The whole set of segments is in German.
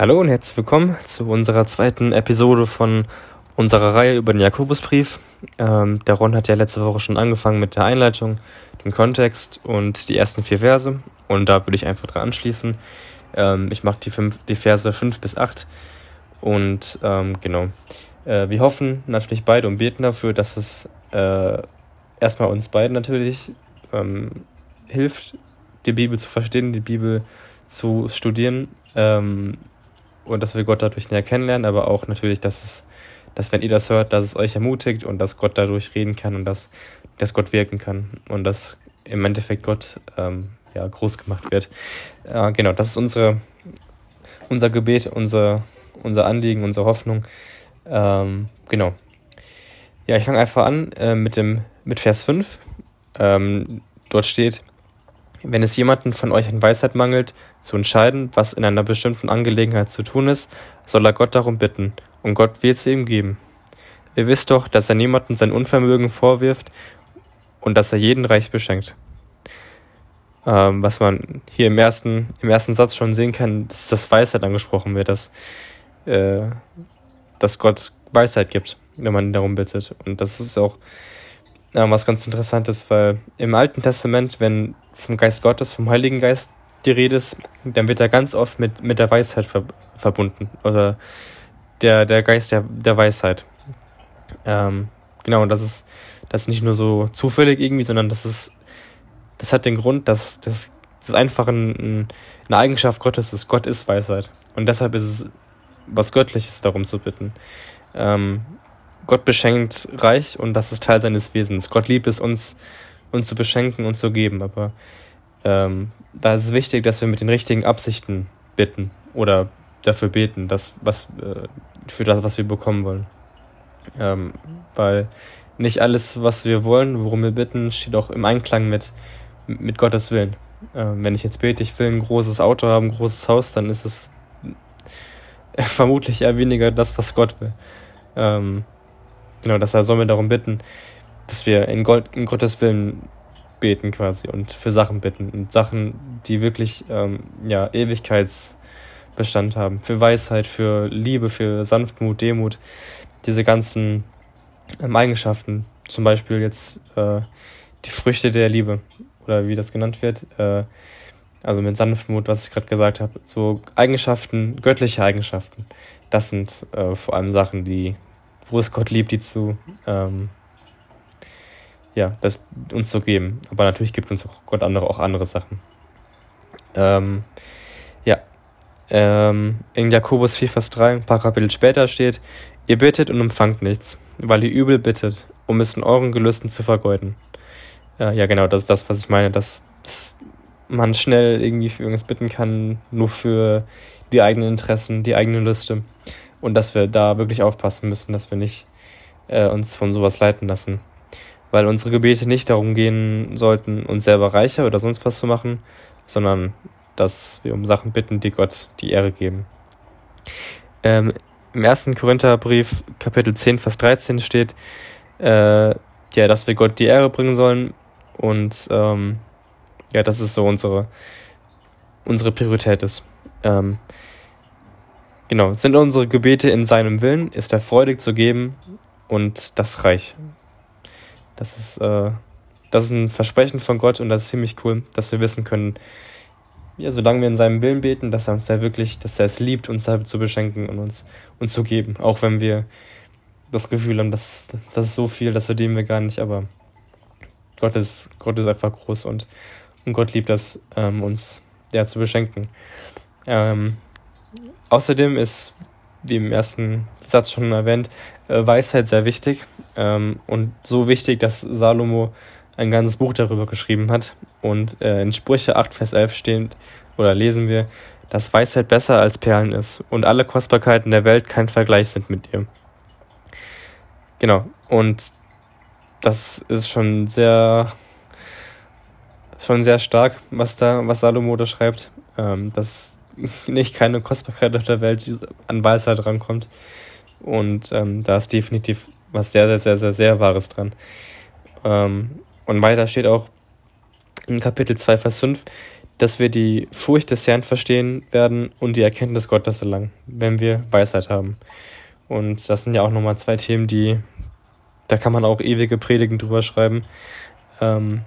Hallo und herzlich willkommen zu unserer zweiten Episode von unserer Reihe über den Jakobusbrief. Ähm, der Ron hat ja letzte Woche schon angefangen mit der Einleitung, dem Kontext und die ersten vier Verse. Und da würde ich einfach dran anschließen. Ähm, ich mache die, die Verse 5 bis 8. Und ähm, genau. Äh, wir hoffen natürlich beide und beten dafür, dass es äh, erstmal uns beiden natürlich ähm, hilft, die Bibel zu verstehen, die Bibel zu studieren ähm, und dass wir Gott dadurch näher kennenlernen, aber auch natürlich, dass es, dass wenn ihr das hört, dass es euch ermutigt und dass Gott dadurch reden kann und dass, dass Gott wirken kann und dass im Endeffekt Gott ähm, ja, groß gemacht wird. Äh, genau, das ist unsere, unser Gebet, unser, unser Anliegen, unsere Hoffnung. Ähm, genau. Ja, ich fange einfach an äh, mit, dem, mit Vers 5. Ähm, dort steht, wenn es jemanden von euch an Weisheit mangelt, zu entscheiden, was in einer bestimmten Angelegenheit zu tun ist, soll er Gott darum bitten, und Gott wird sie ihm geben. Ihr wisst doch, dass er niemanden sein Unvermögen vorwirft und dass er jeden reich beschenkt. Ähm, was man hier im ersten, im ersten Satz schon sehen kann, dass das Weisheit angesprochen wird, dass, äh, dass Gott Weisheit gibt, wenn man ihn darum bittet. Und das ist auch äh, was ganz Interessantes, weil im Alten Testament, wenn vom Geist Gottes, vom Heiligen Geist die Rede ist, dann wird er ganz oft mit, mit der Weisheit ver verbunden. Oder der, der Geist der, der Weisheit. Ähm, genau, und das ist, das ist nicht nur so zufällig irgendwie, sondern das ist, das hat den Grund, dass das, das einfach ein, eine Eigenschaft Gottes ist. Gott ist Weisheit. Und deshalb ist es was Göttliches darum zu bitten. Ähm, Gott beschenkt reich und das ist Teil seines Wesens. Gott liebt es, uns, uns zu beschenken und zu geben, aber ähm, da ist es wichtig, dass wir mit den richtigen Absichten bitten oder dafür beten, dass, was, äh, für das, was wir bekommen wollen. Ähm, weil nicht alles, was wir wollen, worum wir bitten, steht auch im Einklang mit, mit Gottes Willen. Ähm, wenn ich jetzt bete, ich will ein großes Auto haben, ein großes Haus, dann ist es vermutlich eher weniger das, was Gott will. Ähm, Genau, das soll mir darum bitten, dass wir in, Gott, in Gottes Willen beten quasi und für Sachen bitten und Sachen, die wirklich ähm, ja, Ewigkeitsbestand haben. Für Weisheit, für Liebe, für Sanftmut, Demut, diese ganzen ähm, Eigenschaften. Zum Beispiel jetzt äh, die Früchte der Liebe oder wie das genannt wird. Äh, also mit Sanftmut, was ich gerade gesagt habe. So Eigenschaften, göttliche Eigenschaften. Das sind äh, vor allem Sachen, die wo es Gott liebt, die zu, ähm, ja, das uns zu geben. Aber natürlich gibt uns auch Gott andere, auch andere Sachen. Ähm, ja, ähm, in Jakobus 4, Vers 3, ein paar Kapitel später steht, ihr bittet und empfangt nichts, weil ihr übel bittet, um es in euren Gelüsten zu vergeuden. Äh, ja, genau, das ist das, was ich meine, dass, dass man schnell irgendwie für irgendwas bitten kann, nur für die eigenen Interessen, die eigenen Lüste und dass wir da wirklich aufpassen müssen, dass wir nicht äh, uns von sowas leiten lassen. Weil unsere Gebete nicht darum gehen sollten, uns selber reicher oder sonst was zu machen, sondern dass wir um Sachen bitten, die Gott die Ehre geben. Ähm, Im ersten Korintherbrief, Kapitel 10, Vers 13 steht, äh, ja, dass wir Gott die Ehre bringen sollen und ähm, ja, das ist so unsere, unsere Priorität ist. Ähm, Genau, sind unsere Gebete in seinem Willen, ist er freudig zu geben und das reich. Das ist, äh, das ist ein Versprechen von Gott und das ist ziemlich cool, dass wir wissen können, ja, solange wir in seinem Willen beten, dass er uns da wirklich, dass er es liebt, uns da zu beschenken und uns, uns zu geben. Auch wenn wir das Gefühl haben, dass das ist so viel, das verdienen wir gar nicht, aber Gott ist, Gott ist einfach groß und, und Gott liebt das, ähm, uns ja, zu beschenken. Ähm, Außerdem ist, wie im ersten Satz schon erwähnt, äh, Weisheit sehr wichtig ähm, und so wichtig, dass Salomo ein ganzes Buch darüber geschrieben hat. Und äh, in Sprüche 8, Vers 11 steht oder lesen wir, dass Weisheit besser als Perlen ist und alle Kostbarkeiten der Welt kein Vergleich sind mit ihr. Genau, und das ist schon sehr, schon sehr stark, was da, was Salomo da schreibt. Ähm, dass nicht keine Kostbarkeit auf der Welt, die an Weisheit rankommt. Und ähm, da ist definitiv was sehr, sehr, sehr, sehr, sehr Wahres dran. Ähm, und weiter steht auch in Kapitel 2, Vers 5, dass wir die Furcht des Herrn verstehen werden und die Erkenntnis Gottes erlangen, wenn wir Weisheit haben. Und das sind ja auch nochmal zwei Themen, die, da kann man auch ewige Predigen drüber schreiben. Ähm,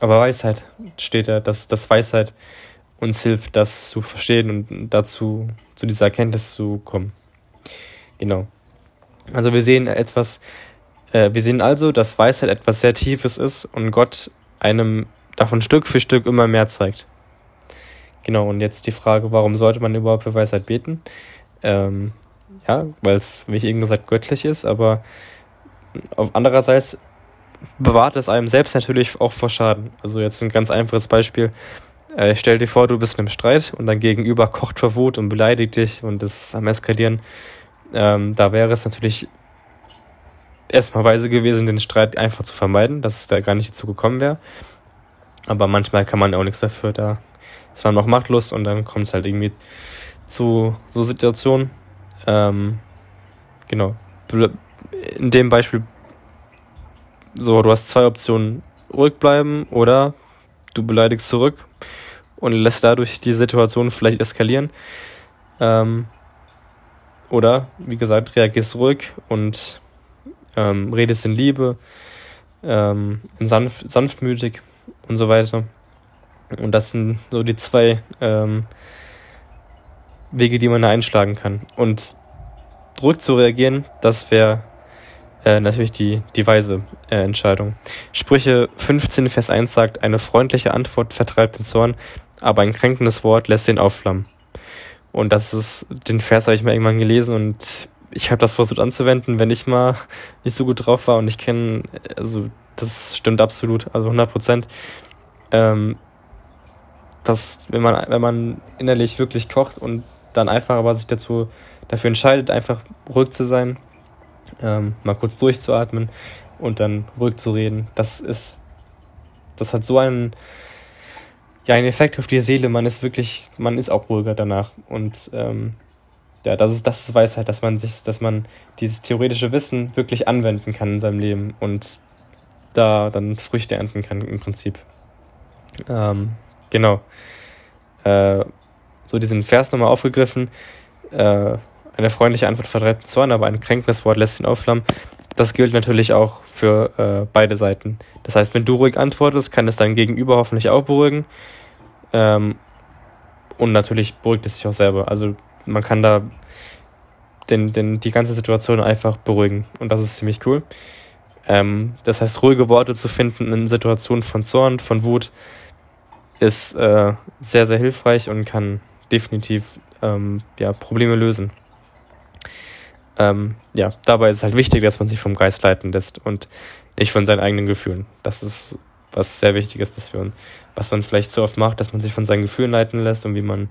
aber Weisheit steht da, dass, dass Weisheit uns hilft, das zu verstehen und dazu, zu dieser Erkenntnis zu kommen. Genau. Also wir sehen etwas, äh, wir sehen also, dass Weisheit etwas sehr Tiefes ist und Gott einem davon Stück für Stück immer mehr zeigt. Genau, und jetzt die Frage, warum sollte man überhaupt für Weisheit beten? Ähm, ja, weil es, wie ich eben gesagt, göttlich ist, aber auf andererseits bewahrt es einem selbst natürlich auch vor Schaden. Also jetzt ein ganz einfaches Beispiel. Äh, stell dir vor, du bist in einem Streit und dein Gegenüber kocht vor Wut und beleidigt dich und ist am Eskalieren. Ähm, da wäre es natürlich erstmal weise gewesen, den Streit einfach zu vermeiden, dass es da gar nicht dazu gekommen wäre. Aber manchmal kann man auch nichts dafür. Da ist man noch machtlos und dann kommt es halt irgendwie zu so Situationen. Ähm, genau. In dem Beispiel, so, du hast zwei Optionen. Ruhig bleiben oder du beleidigst zurück und lässt dadurch die Situation vielleicht eskalieren. Ähm, oder, wie gesagt, reagierst ruhig und ähm, redest in Liebe, ähm, in sanft, sanftmütig und so weiter. Und das sind so die zwei ähm, Wege, die man da einschlagen kann. Und ruhig zu reagieren, das wäre äh, natürlich die, die weise äh, Entscheidung. Sprüche 15, Vers 1 sagt, eine freundliche Antwort vertreibt den Zorn, aber ein kränkendes Wort lässt ihn aufflammen. Und das ist, den Vers habe ich mal irgendwann gelesen und ich habe das versucht anzuwenden, wenn ich mal nicht so gut drauf war und ich kenne, also das stimmt absolut, also 100 Prozent. Ähm, dass wenn man, wenn man innerlich wirklich kocht und dann einfach aber sich dazu, dafür entscheidet, einfach ruhig zu sein, ähm, mal kurz durchzuatmen und dann ruhig zu reden, das ist, das hat so einen, ja, einen Effekt auf die Seele, man ist wirklich, man ist auch ruhiger danach und ähm, ja, das ist, das ist Weisheit, dass man sich, dass man dieses theoretische Wissen wirklich anwenden kann in seinem Leben und da dann Früchte ernten kann im Prinzip. Ähm, genau. Äh, so diesen Vers nochmal aufgegriffen. Äh, eine freundliche Antwort vertreibt Zorn, aber ein kränkendes Wort lässt ihn aufflammen. Das gilt natürlich auch für äh, beide Seiten. Das heißt, wenn du ruhig antwortest, kann es dein Gegenüber hoffentlich auch beruhigen. Ähm, und natürlich beruhigt es sich auch selber. Also man kann da den, den, die ganze Situation einfach beruhigen. Und das ist ziemlich cool. Ähm, das heißt, ruhige Worte zu finden in Situationen von Zorn, von Wut, ist äh, sehr, sehr hilfreich und kann definitiv ähm, ja, Probleme lösen. Ähm, ja, dabei ist es halt wichtig, dass man sich vom Geist leiten lässt und nicht von seinen eigenen Gefühlen. Das ist was sehr wichtig ist, dass wir, was man vielleicht so oft macht, dass man sich von seinen Gefühlen leiten lässt und wie man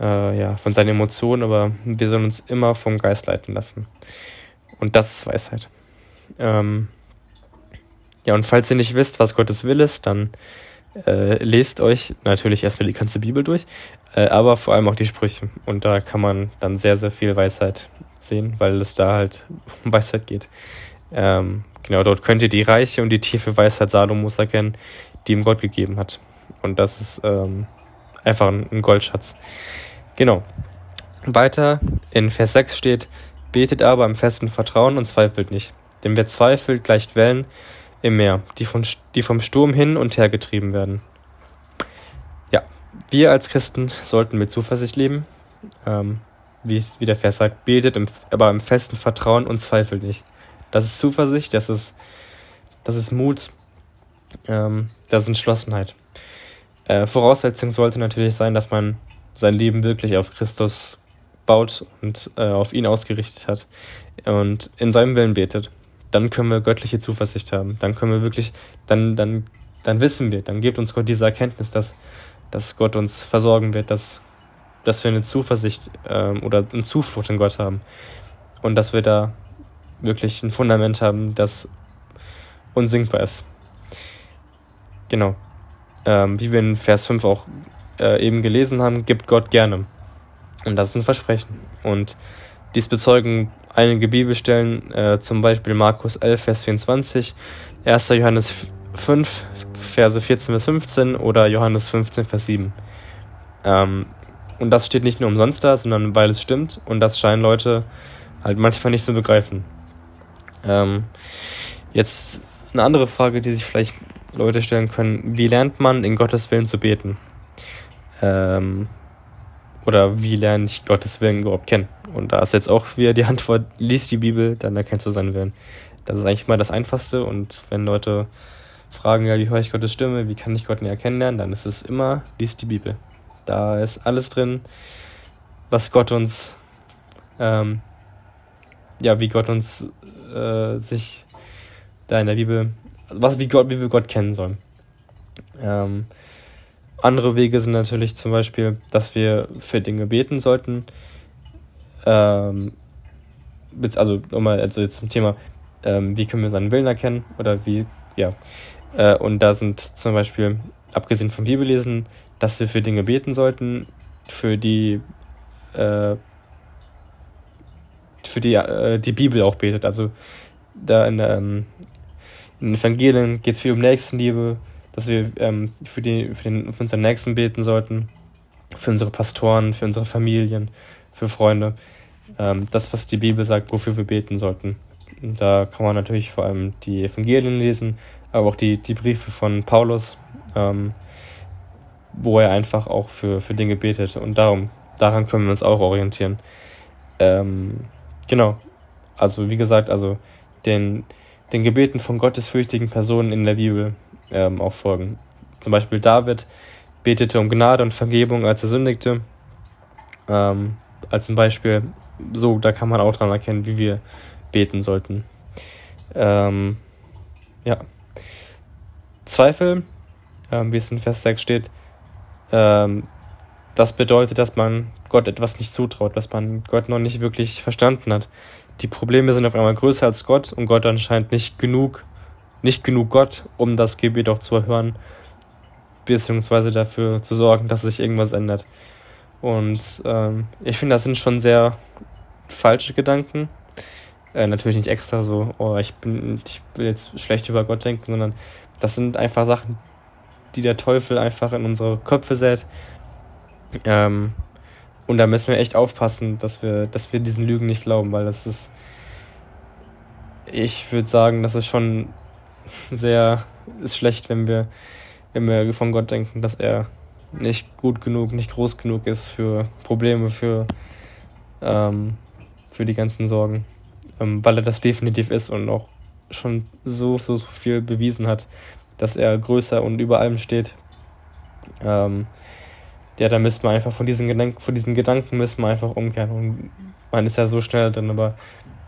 äh, ja, von seinen Emotionen, aber wir sollen uns immer vom Geist leiten lassen. Und das ist Weisheit. Ähm, ja, und falls ihr nicht wisst, was Gottes Will ist, dann äh, lest euch natürlich erstmal die ganze Bibel durch, äh, aber vor allem auch die Sprüche. Und da kann man dann sehr, sehr viel Weisheit sehen, weil es da halt um Weisheit geht. Ähm, genau, dort könnt ihr die reiche und die tiefe Weisheit Salomos erkennen, die ihm Gott gegeben hat. Und das ist ähm, einfach ein Goldschatz. Genau. Weiter in Vers 6 steht, betet aber im festen Vertrauen und zweifelt nicht. Denn wer zweifelt, gleicht Wellen im Meer, die, von, die vom Sturm hin und her getrieben werden. Ja, wir als Christen sollten mit Zuversicht leben. Ähm, wie, es, wie der Vers sagt, betet im, aber im festen Vertrauen und zweifelt nicht. Das ist Zuversicht, das ist, das ist Mut, ähm, das ist Entschlossenheit. Äh, Voraussetzung sollte natürlich sein, dass man sein Leben wirklich auf Christus baut und äh, auf ihn ausgerichtet hat und in seinem Willen betet. Dann können wir göttliche Zuversicht haben. Dann können wir wirklich, dann, dann, dann wissen wir, dann gibt uns Gott diese Erkenntnis, dass, dass Gott uns versorgen wird, dass, dass wir eine Zuversicht ähm, oder eine Zuflucht in Gott haben. Und dass wir da wirklich ein Fundament haben, das unsinkbar ist. Genau ähm, wie wir in Vers 5 auch äh, eben gelesen haben, gibt Gott gerne. Und das ist ein Versprechen. Und dies bezeugen einige Bibelstellen, äh, zum Beispiel Markus 11, Vers 24, 1. Johannes 5, Verse 14 bis 15 oder Johannes 15, Vers 7. Ähm, und das steht nicht nur umsonst da, sondern weil es stimmt und das scheinen Leute halt manchmal nicht zu begreifen. Ähm, jetzt eine andere Frage, die sich vielleicht Leute stellen können, wie lernt man in Gottes Willen zu beten? Ähm, oder wie lerne ich Gottes Willen überhaupt kennen? Und da ist jetzt auch wieder die Antwort, lies die Bibel, dann erkennst du seinen Willen. Das ist eigentlich mal das Einfachste und wenn Leute fragen, ja, wie höre ich Gottes Stimme, wie kann ich Gott näher kennenlernen, dann ist es immer, lies die Bibel. Da ist alles drin, was Gott uns, ähm, ja, wie Gott uns äh, sich da in der Bibel, was, wie, Gott, wie wir Gott kennen sollen. Ähm, andere Wege sind natürlich zum Beispiel, dass wir für Dinge beten sollten. Ähm, also, nochmal, also jetzt zum Thema, ähm, wie können wir seinen Willen erkennen oder wie, ja. Äh, und da sind zum Beispiel, abgesehen vom Bibellesen, dass wir für Dinge beten sollten, für die, äh, für die äh, die Bibel auch betet. Also da in, ähm, in den Evangelien geht es viel um Nächstenliebe, dass wir ähm, für, die, für, den, für unseren Nächsten beten sollten, für unsere Pastoren, für unsere Familien, für Freunde. Ähm, das, was die Bibel sagt, wofür wir beten sollten. Und da kann man natürlich vor allem die Evangelien lesen, aber auch die, die Briefe von Paulus, ähm, wo er einfach auch für, für Dinge betet. Und darum, daran können wir uns auch orientieren. Ähm, genau. Also, wie gesagt, also den, den Gebeten von gottesfürchtigen Personen in der Bibel ähm, auch folgen. Zum Beispiel David betete um Gnade und Vergebung, als er sündigte. Ähm, als ein Beispiel, so, da kann man auch dran erkennen, wie wir beten sollten. Ähm, ja. Zweifel, ähm, wie es in Vers 6 steht, ähm, das bedeutet, dass man Gott etwas nicht zutraut, dass man Gott noch nicht wirklich verstanden hat. Die Probleme sind auf einmal größer als Gott und Gott anscheinend nicht genug nicht genug Gott, um das Gebet auch zu erhören, beziehungsweise dafür zu sorgen, dass sich irgendwas ändert. Und ähm, ich finde, das sind schon sehr falsche Gedanken. Äh, natürlich nicht extra so, oh, ich bin, ich will jetzt schlecht über Gott denken, sondern das sind einfach Sachen, die der Teufel einfach in unsere Köpfe sät. Ähm, und da müssen wir echt aufpassen, dass wir, dass wir diesen Lügen nicht glauben, weil das ist, ich würde sagen, das ist schon sehr ist schlecht, wenn wir, wenn wir von Gott denken, dass er nicht gut genug, nicht groß genug ist für Probleme, für, ähm, für die ganzen Sorgen. Ähm, weil er das definitiv ist und auch schon so, so, so viel bewiesen hat, dass er größer und über allem steht. Ähm, ja, da müssen wir einfach von diesen, Gedanken, von diesen Gedanken müssen wir einfach umkehren. Und man ist ja so schnell drin, aber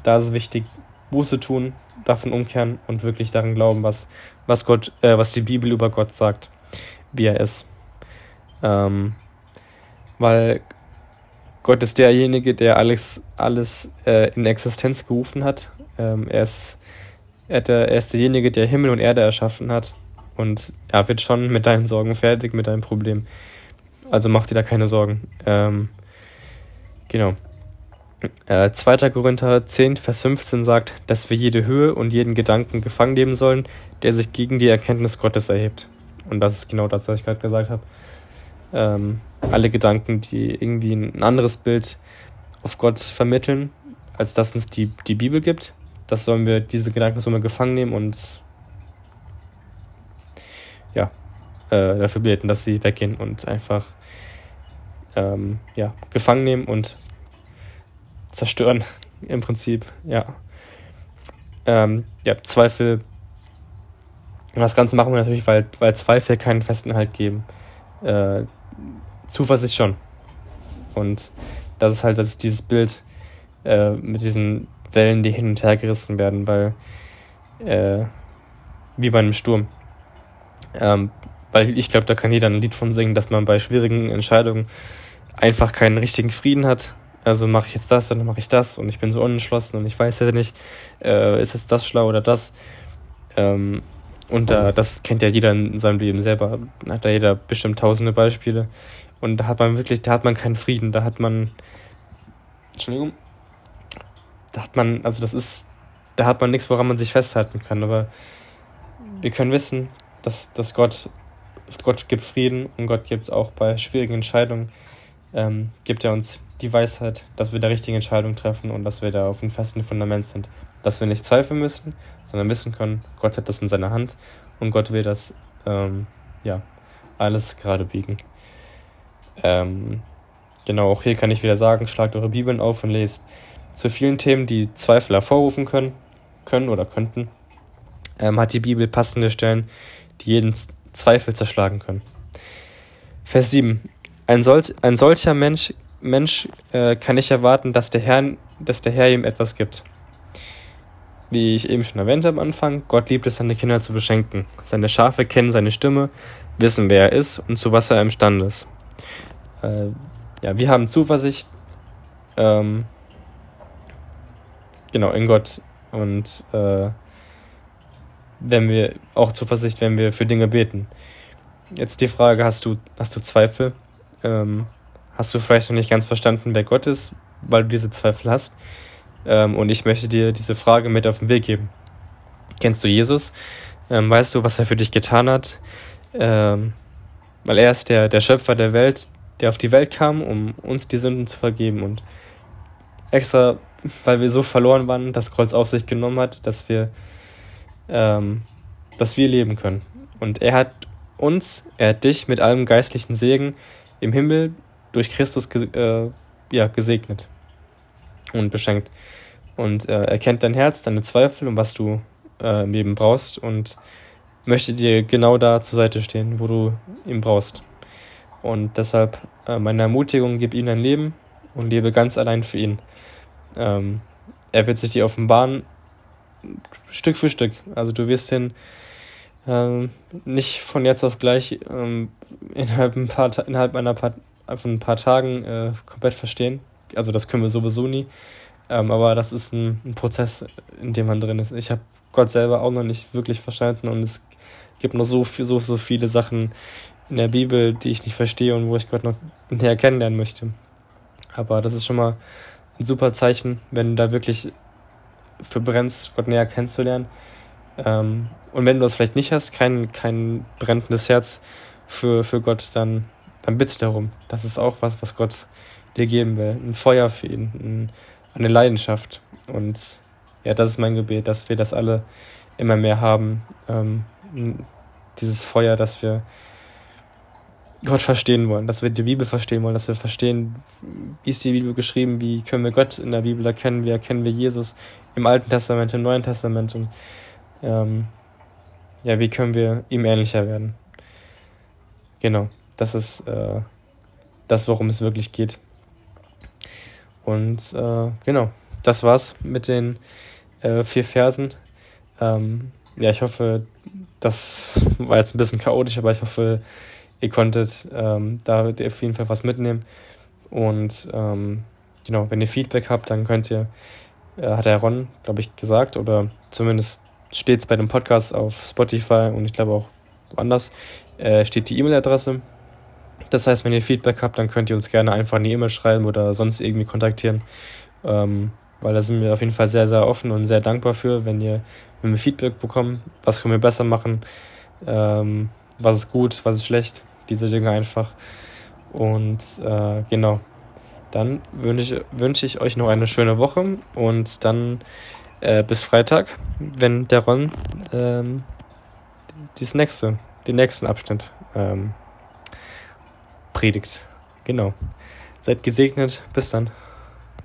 da ist es wichtig, Buße tun, davon umkehren und wirklich daran glauben, was, was Gott, äh, was die Bibel über Gott sagt, wie er ist. Ähm, weil Gott ist derjenige, der alles, alles äh, in Existenz gerufen hat. Ähm, er, ist, er, der, er ist derjenige, der Himmel und Erde erschaffen hat. Und er wird schon mit deinen Sorgen fertig, mit deinem Problem. Also mach dir da keine Sorgen. Ähm, genau. Äh, 2. Korinther 10, Vers 15 sagt, dass wir jede Höhe und jeden Gedanken gefangen nehmen sollen, der sich gegen die Erkenntnis Gottes erhebt. Und das ist genau das, was ich gerade gesagt habe. Ähm, alle Gedanken, die irgendwie ein anderes Bild auf Gott vermitteln, als dass uns die, die Bibel gibt, das sollen wir, diese Gedanken sollen wir gefangen nehmen und ja, äh, dafür beten, dass sie weggehen und einfach ähm, ja, gefangen nehmen und zerstören, im Prinzip, ja. Ähm, ja, Zweifel. Und das Ganze machen wir natürlich, weil, weil Zweifel keinen festen Halt geben. Äh, Zuversicht schon. Und das ist halt das ist dieses Bild äh, mit diesen Wellen, die hin und her gerissen werden, weil äh, wie bei einem Sturm. Ähm, weil ich glaube, da kann jeder ein Lied von singen, dass man bei schwierigen Entscheidungen einfach keinen richtigen Frieden hat also mache ich jetzt das dann mache ich das und ich bin so unentschlossen und ich weiß ja nicht, äh, ist jetzt das schlau oder das. Ähm, und da, das kennt ja jeder in seinem Leben selber. Hat da jeder bestimmt tausende Beispiele. Und da hat man wirklich, da hat man keinen Frieden, da hat man. Entschuldigung. Da hat man, also das ist, da hat man nichts, woran man sich festhalten kann. Aber wir können wissen, dass, dass Gott, Gott gibt Frieden und Gott gibt auch bei schwierigen Entscheidungen, ähm, gibt er uns die Weisheit, dass wir da richtige Entscheidungen treffen und dass wir da auf einem festen Fundament sind. Dass wir nicht zweifeln müssen, sondern wissen können, Gott hat das in seiner Hand und Gott will das, ähm, ja, alles gerade biegen. Ähm, genau, auch hier kann ich wieder sagen, schlagt eure Bibeln auf und lest zu vielen Themen, die Zweifel hervorrufen können, können oder könnten, ähm, hat die Bibel passende Stellen, die jeden Zweifel zerschlagen können. Vers 7. Ein, solch, ein solcher Mensch, Mensch äh, kann nicht erwarten, dass der, Herr, dass der Herr ihm etwas gibt. Wie ich eben schon erwähnt habe am Anfang, Gott liebt es, seine Kinder zu beschenken. Seine Schafe kennen seine Stimme, wissen, wer er ist und zu was er imstande ist. Äh, ja, wir haben Zuversicht, ähm, genau, in Gott. Und äh, wenn wir auch Zuversicht, wenn wir für Dinge beten. Jetzt die Frage, hast du, hast du Zweifel? Ähm, hast du vielleicht noch nicht ganz verstanden, wer Gott ist, weil du diese Zweifel hast? Ähm, und ich möchte dir diese Frage mit auf den Weg geben. Kennst du Jesus? Ähm, weißt du, was er für dich getan hat? Ähm, weil er ist der, der Schöpfer der Welt, der auf die Welt kam, um uns die Sünden zu vergeben und extra, weil wir so verloren waren, das Kreuz auf sich genommen hat, dass wir, ähm, dass wir leben können. Und er hat uns, er hat dich mit allem geistlichen Segen im Himmel durch Christus äh, ja, gesegnet und beschenkt. Und äh, er kennt dein Herz, deine Zweifel und was du äh, im Leben brauchst und möchte dir genau da zur Seite stehen, wo du ihn brauchst. Und deshalb äh, meine Ermutigung, gib ihm dein Leben und lebe ganz allein für ihn. Ähm, er wird sich dir offenbaren, Stück für Stück. Also du wirst ihn ähm, nicht von jetzt auf gleich ähm, innerhalb, ein paar, innerhalb einer paar, von ein paar Tagen äh, komplett verstehen. Also das können wir sowieso nie. Ähm, aber das ist ein, ein, Prozess, in dem man drin ist. Ich habe Gott selber auch noch nicht wirklich verstanden und es gibt noch so, viel, so, so viele Sachen in der Bibel, die ich nicht verstehe und wo ich Gott noch näher kennenlernen möchte. Aber das ist schon mal ein super Zeichen, wenn du da wirklich für brennst, Gott näher kennenzulernen. Ähm, und wenn du das vielleicht nicht hast, kein, kein brennendes Herz für, für Gott, dann, dann bitte darum. Das ist auch was, was Gott dir geben will. Ein Feuer für ihn, ein, eine Leidenschaft. Und ja, das ist mein Gebet, dass wir das alle immer mehr haben. Ähm, dieses Feuer, dass wir Gott verstehen wollen, dass wir die Bibel verstehen wollen, dass wir verstehen, wie ist die Bibel geschrieben, wie können wir Gott in der Bibel erkennen, wie erkennen wir Jesus im Alten Testament, im Neuen Testament und ähm, ja, wie können wir ihm ähnlicher werden. Genau, das ist äh, das, worum es wirklich geht. Und äh, genau, das war's mit den äh, vier Versen. Ähm, ja, ich hoffe, das war jetzt ein bisschen chaotisch, aber ich hoffe, ihr konntet ähm, da auf jeden Fall was mitnehmen. Und ähm, genau, wenn ihr Feedback habt, dann könnt ihr, äh, hat der Ron, glaube ich, gesagt, oder zumindest steht es bei dem Podcast auf Spotify und ich glaube auch woanders, äh, steht die E-Mail-Adresse. Das heißt, wenn ihr Feedback habt, dann könnt ihr uns gerne einfach eine E-Mail schreiben oder sonst irgendwie kontaktieren. Ähm, weil da sind wir auf jeden Fall sehr, sehr offen und sehr dankbar für, wenn ihr, wenn wir Feedback bekommen, was können wir besser machen, ähm, was ist gut, was ist schlecht, diese Dinge einfach. Und äh, genau, dann wünsche ich, wünsch ich euch noch eine schöne Woche und dann äh, bis Freitag, wenn der Ron ähm, das nächste, den nächsten Abschnitt ähm, predigt. Genau. Seid gesegnet. Bis dann.